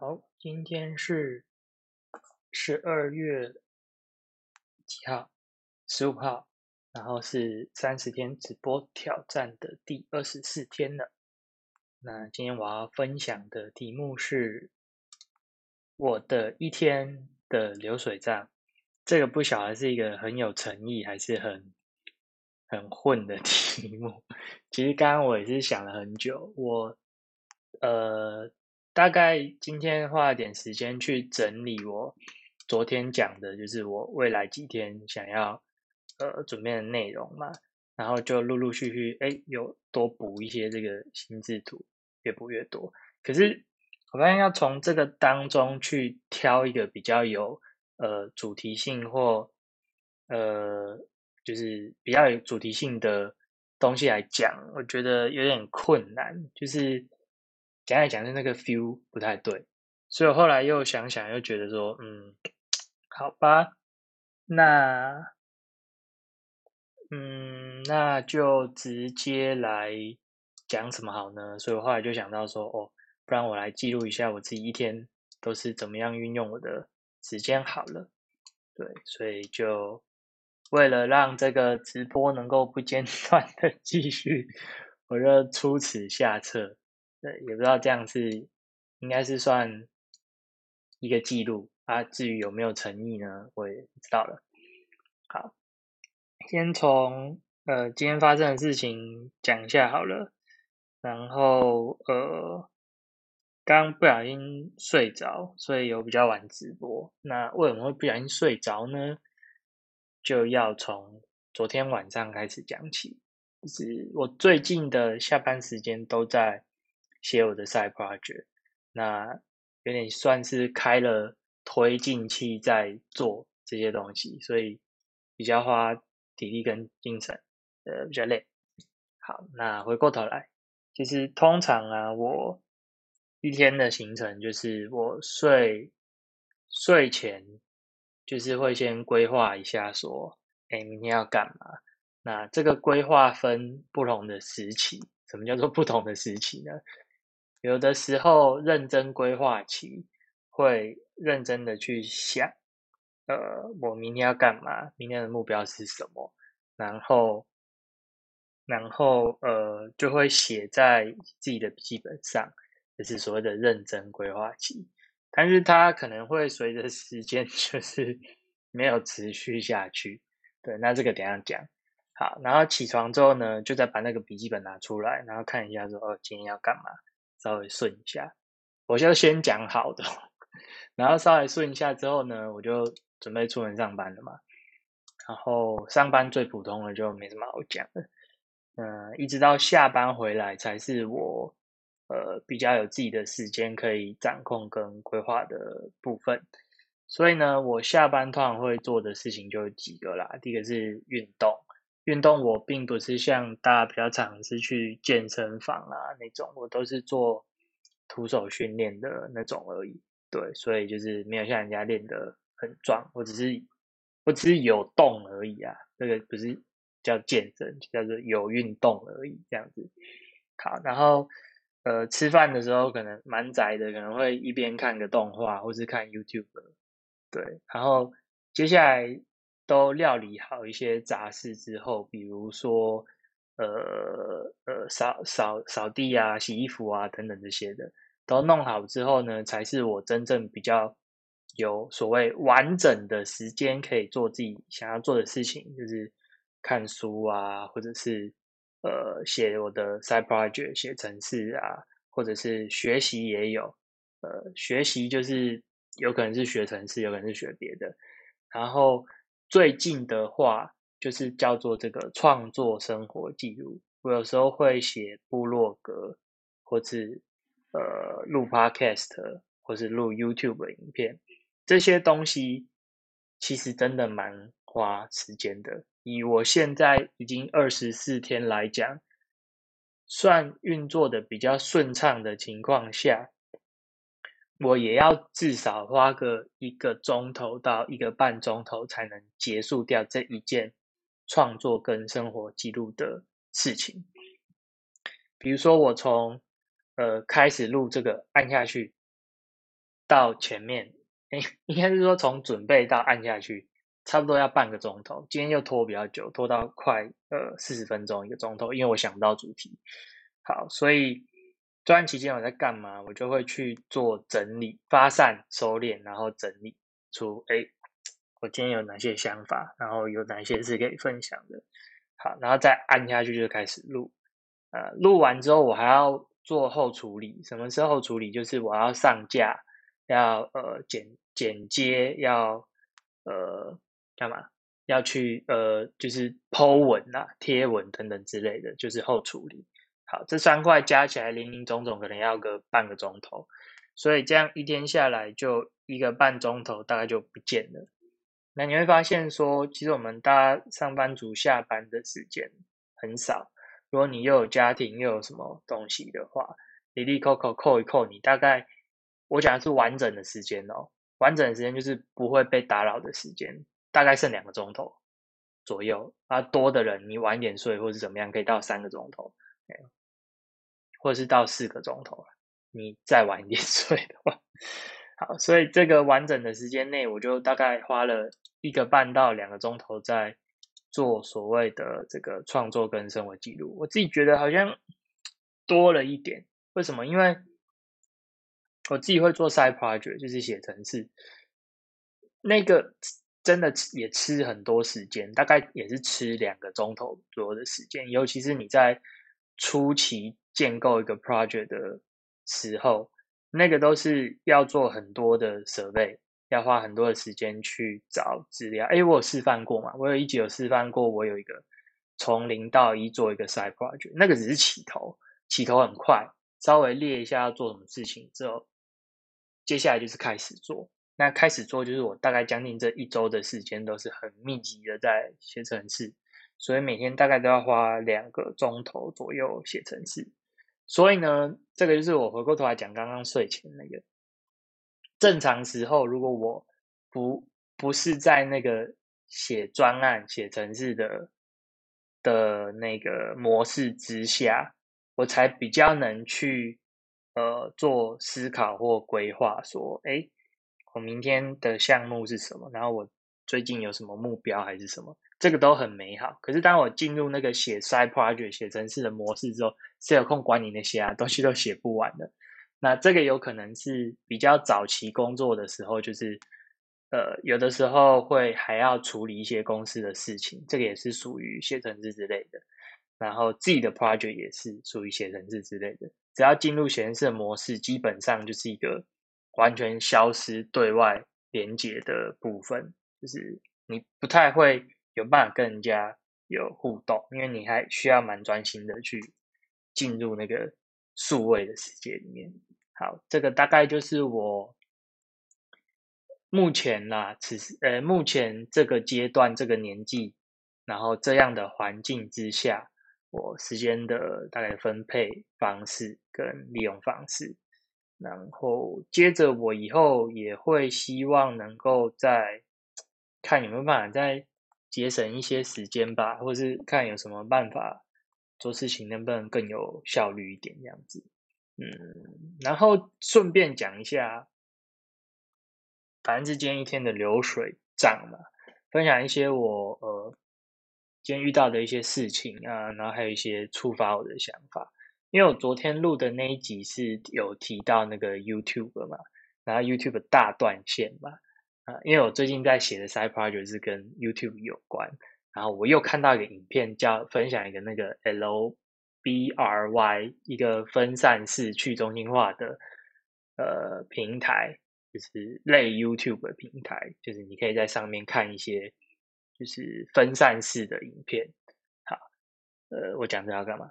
好，今天是十二月几号？十五号，然后是三十天直播挑战的第二十四天了。那今天我要分享的题目是我的一天的流水账。这个不晓得是一个很有诚意，还是很很混的 题目。其实刚刚我也是想了很久，我呃。大概今天花了点时间去整理我昨天讲的，就是我未来几天想要呃准备的内容嘛，然后就陆陆续续哎有多补一些这个心智图，越补越多。可是我发现要从这个当中去挑一个比较有呃主题性或呃就是比较有主题性的东西来讲，我觉得有点困难，就是。讲来讲的那个 feel 不太对，所以我后来又想想，又觉得说，嗯，好吧，那，嗯，那就直接来讲什么好呢？所以我后来就想到说，哦，不然我来记录一下我自己一天都是怎么样运用我的时间好了。对，所以就为了让这个直播能够不间断的 继续，我就出此下策。对，也不知道这样是应该是算一个记录啊。至于有没有诚意呢，我也不知道了。好，先从呃今天发生的事情讲一下好了。然后呃，刚不小心睡着，所以有比较晚直播。那为什么会不小心睡着呢？就要从昨天晚上开始讲起。就是我最近的下班时间都在。写我的 side project，那有点算是开了推进器在做这些东西，所以比较花体力跟精神，呃，比较累。好，那回过头来，其实通常啊，我一天的行程就是我睡睡前就是会先规划一下，说，哎，明天要干嘛？那这个规划分不同的时期，什么叫做不同的时期呢？有的时候认真规划期，会认真的去想，呃，我明天要干嘛？明天的目标是什么？然后，然后呃，就会写在自己的笔记本上，就是所谓的认真规划期。但是它可能会随着时间，就是没有持续下去。对，那这个等下讲。好，然后起床之后呢，就再把那个笔记本拿出来，然后看一下说，哦，今天要干嘛？稍微顺一下，我就先讲好的，然后稍微顺一下之后呢，我就准备出门上班了嘛。然后上班最普通的就没什么好讲的，嗯，一直到下班回来才是我呃比较有自己的时间可以掌控跟规划的部分。所以呢，我下班通常会做的事情就几个啦。第一个是运动。运动我并不是像大家比较常是去健身房啊那种，我都是做徒手训练的那种而已。对，所以就是没有像人家练得很壮，我只是我只是有动而已啊。这个不是叫健身，就叫做有运动而已这样子。好，然后呃吃饭的时候可能蛮宅的，可能会一边看个动画，或是看 YouTube。对，然后接下来。都料理好一些杂事之后，比如说，呃呃，扫扫扫地啊、洗衣服啊等等这些的，都弄好之后呢，才是我真正比较有所谓完整的时间可以做自己想要做的事情，就是看书啊，或者是呃写我的 side project、写程式啊，或者是学习也有，呃，学习就是有可能是学程式，有可能是学别的，然后。最近的话，就是叫做这个创作生活记录。我有时候会写部落格，或是呃录 Podcast，或是录 YouTube 影片。这些东西其实真的蛮花时间的。以我现在已经二十四天来讲，算运作的比较顺畅的情况下。我也要至少花个一个钟头到一个半钟头，才能结束掉这一件创作跟生活记录的事情。比如说，我从呃开始录这个按下去，到前面，哎，应该是说从准备到按下去，差不多要半个钟头。今天又拖比较久，拖到快呃四十分钟一个钟头，因为我想不到主题。好，所以这段期间我在干嘛？我就会去做整理、发散、收敛，然后整理出哎，我今天有哪些想法，然后有哪些是可以分享的。好，然后再按下去就开始录。呃，录完之后我还要做后处理。什么是后处理？就是我要上架，要呃剪剪接，要呃干嘛？要去呃就是剖文啊、贴文等等之类的，就是后处理。好，这三块加起来零零总总可能要个半个钟头，所以这样一天下来就一个半钟头，大概就不见了。那你会发现说，其实我们大家上班族下班的时间很少。如果你又有家庭又有什么东西的话，你立扣扣扣一扣，你大概我讲的是完整的时间哦，完整的时间就是不会被打扰的时间，大概剩两个钟头左右。啊，多的人你晚点睡或是怎么样，可以到三个钟头，或者是到四个钟头你再晚一点 睡的话，好，所以这个完整的时间内，我就大概花了一个半到两个钟头在。做所谓的这个创作跟生活记录，我自己觉得好像多了一点。为什么？因为我自己会做 side project，就是写程式，那个真的也吃很多时间，大概也是吃两个钟头左右的时间。尤其是你在初期建构一个 project 的时候，那个都是要做很多的设备。要花很多的时间去找资料。哎，我有示范过嘛？我有一集有示范过，我有一个从零到一做一个 side project，那个只是起头，起头很快，稍微列一下要做什么事情之后，接下来就是开始做。那开始做就是我大概将近这一周的时间都是很密集的在写程式，所以每天大概都要花两个钟头左右写程式。所以呢，这个就是我回过头来讲刚刚睡前那个。正常时候，如果我不不是在那个写专案、写程式的的那个模式之下，我才比较能去呃做思考或规划，说，哎，我明天的项目是什么？然后我最近有什么目标还是什么？这个都很美好。可是当我进入那个写 side project、写程式的模式之后，谁有空管你那些啊？东西都写不完的。那这个有可能是比较早期工作的时候，就是呃，有的时候会还要处理一些公司的事情，这个也是属于写程式之类的。然后自己的 project 也是属于写程式之类的。只要进入写程式的模式，基本上就是一个完全消失对外连接的部分，就是你不太会有办法跟人家有互动，因为你还需要蛮专心的去进入那个数位的世界里面。好，这个大概就是我目前啦，此时呃，目前这个阶段这个年纪，然后这样的环境之下，我时间的大概分配方式跟利用方式，然后接着我以后也会希望能够在看有没有办法在节省一些时间吧，或是看有什么办法做事情能不能更有效率一点这样子。嗯，然后顺便讲一下，反正今天一天的流水账嘛，分享一些我呃今天遇到的一些事情啊，然后还有一些触发我的想法。因为我昨天录的那一集是有提到那个 YouTube 嘛，然后 YouTube 大断线嘛，因为我最近在写的 side project 是跟 YouTube 有关，然后我又看到一个影片，叫分享一个那个 L。B R Y 一个分散式去中心化的呃平台，就是类 YouTube 的平台，就是你可以在上面看一些就是分散式的影片。好，呃，我讲这要干嘛？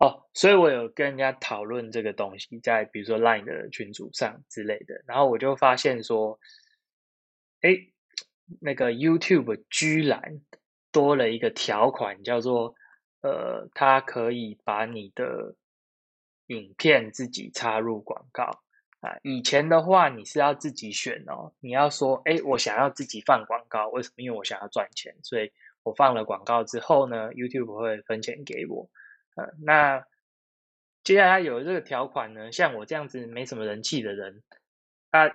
哦，所以我有跟人家讨论这个东西，在比如说 Line 的群组上之类的，然后我就发现说，哎，那个 YouTube 居然多了一个条款，叫做。呃，它可以把你的影片自己插入广告啊。以前的话，你是要自己选哦。你要说，哎，我想要自己放广告，为什么？因为我想要赚钱，所以我放了广告之后呢，YouTube 会分钱给我。呃，那接下来有这个条款呢，像我这样子没什么人气的人，他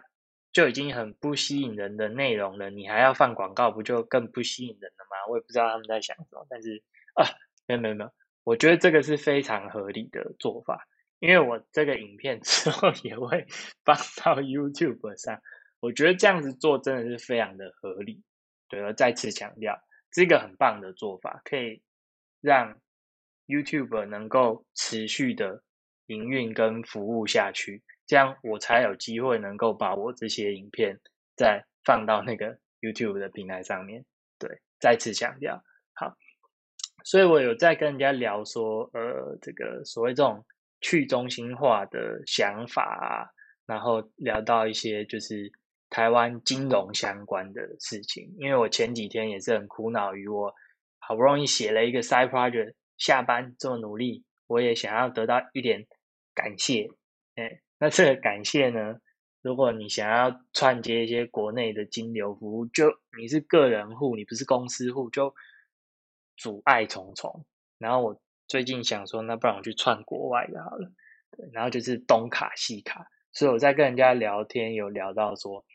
就已经很不吸引人的内容了，你还要放广告，不就更不吸引人了吗？我也不知道他们在想什么，但是啊，没有没有没有，我觉得这个是非常合理的做法，因为我这个影片 之后也会放到 YouTube 上，我觉得这样子做真的是非常的合理。对，我再次强调，这个很棒的做法，可以让 YouTube 能够持续的营运跟服务下去。这样我才有机会能够把我这些影片再放到那个 YouTube 的平台上面。对，再次强调，好，所以我有在跟人家聊说，呃，这个所谓这种去中心化的想法啊，然后聊到一些就是台湾金融相关的事情。因为我前几天也是很苦恼于我好不容易写了一个 side project，下班这么努力，我也想要得到一点感谢，哎。那这个感谢呢？如果你想要串接一些国内的金流服务，就你是个人户，你不是公司户，就阻碍重重。然后我最近想说，那不然我去串国外的好了。对，然后就是东卡西卡，所以我在跟人家聊天，有聊到说，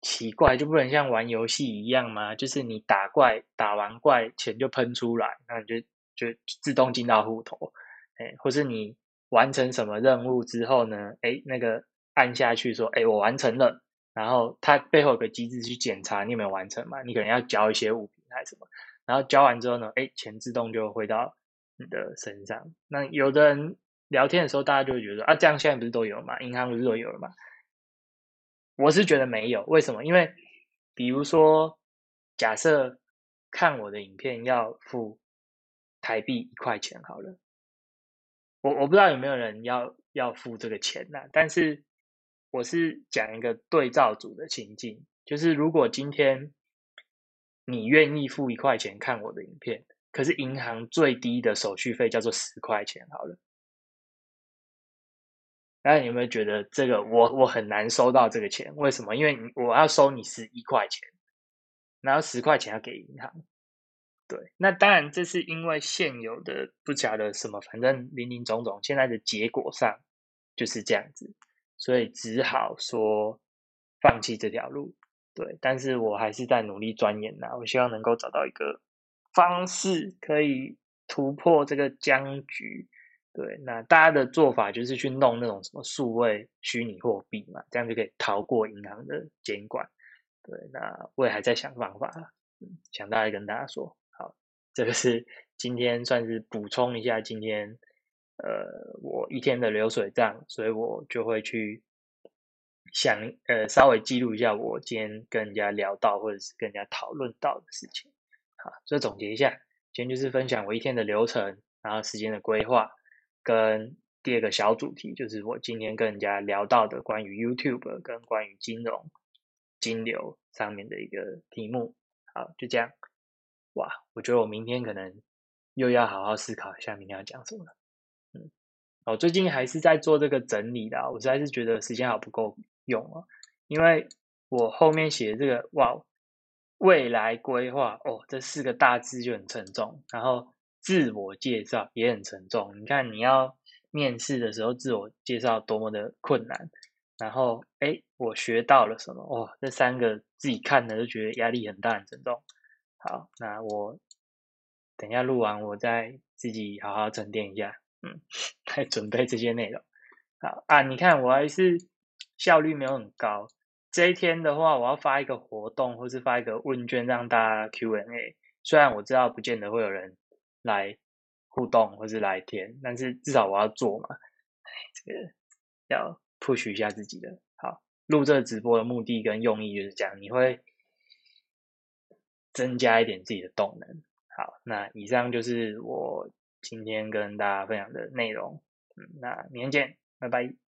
奇怪，就不能像玩游戏一样吗？就是你打怪，打完怪钱就喷出来，那你就就自动进到户头，哎，或是你。完成什么任务之后呢？哎，那个按下去说，哎，我完成了。然后它背后有个机制去检查你有没有完成嘛？你可能要交一些物品还是什么？然后交完之后呢，哎，钱自动就回到你的身上。那有的人聊天的时候，大家就会觉得啊，这样现在不是都有嘛？银行不是都有了嘛？我是觉得没有，为什么？因为比如说，假设看我的影片要付台币一块钱好了。我我不知道有没有人要要付这个钱呢？但是我是讲一个对照组的情境，就是如果今天你愿意付一块钱看我的影片，可是银行最低的手续费叫做十块钱，好了，那你有没有觉得这个我我很难收到这个钱？为什么？因为我要收你十一块钱，然后十块钱要给银行。对，那当然这是因为现有的不假的什么，反正林林总总，现在的结果上就是这样子，所以只好说放弃这条路。对，但是我还是在努力钻研呐，我希望能够找到一个方式可以突破这个僵局。对，那大家的做法就是去弄那种什么数位虚拟货币嘛，这样就可以逃过银行的监管。对，那我也还在想方法，想大家跟大家说。这个是今天算是补充一下今天，呃，我一天的流水账，所以我就会去想，呃，稍微记录一下我今天跟人家聊到或者是跟人家讨论到的事情。好，所以总结一下，今天就是分享我一天的流程，然后时间的规划，跟第二个小主题就是我今天跟人家聊到的关于 YouTube 跟关于金融、金流上面的一个题目。好，就这样。哇，我觉得我明天可能又要好好思考一下明天要讲什么了。嗯，我最近还是在做这个整理的，我实在是觉得时间好不够用啊。因为我后面写的这个哇，未来规划哦，这四个大字就很沉重，然后自我介绍也很沉重。你看你要面试的时候自我介绍多么的困难，然后哎，我学到了什么？哇，这三个自己看的就觉得压力很大很沉重。好，那我等下录完，我再自己好好沉淀一下，嗯，来准备这些内容。好啊，你看我还是效率没有很高。这一天的话，我要发一个活动，或是发一个问卷让大家 Q&A。虽然我知道不见得会有人来互动或是来填，但是至少我要做嘛。这个要 push 一下自己的。好，录这个直播的目的跟用意就是这样，你会。增加一点自己的动能。好，那以上就是我今天跟大家分享的内容。嗯，那明天见，拜拜。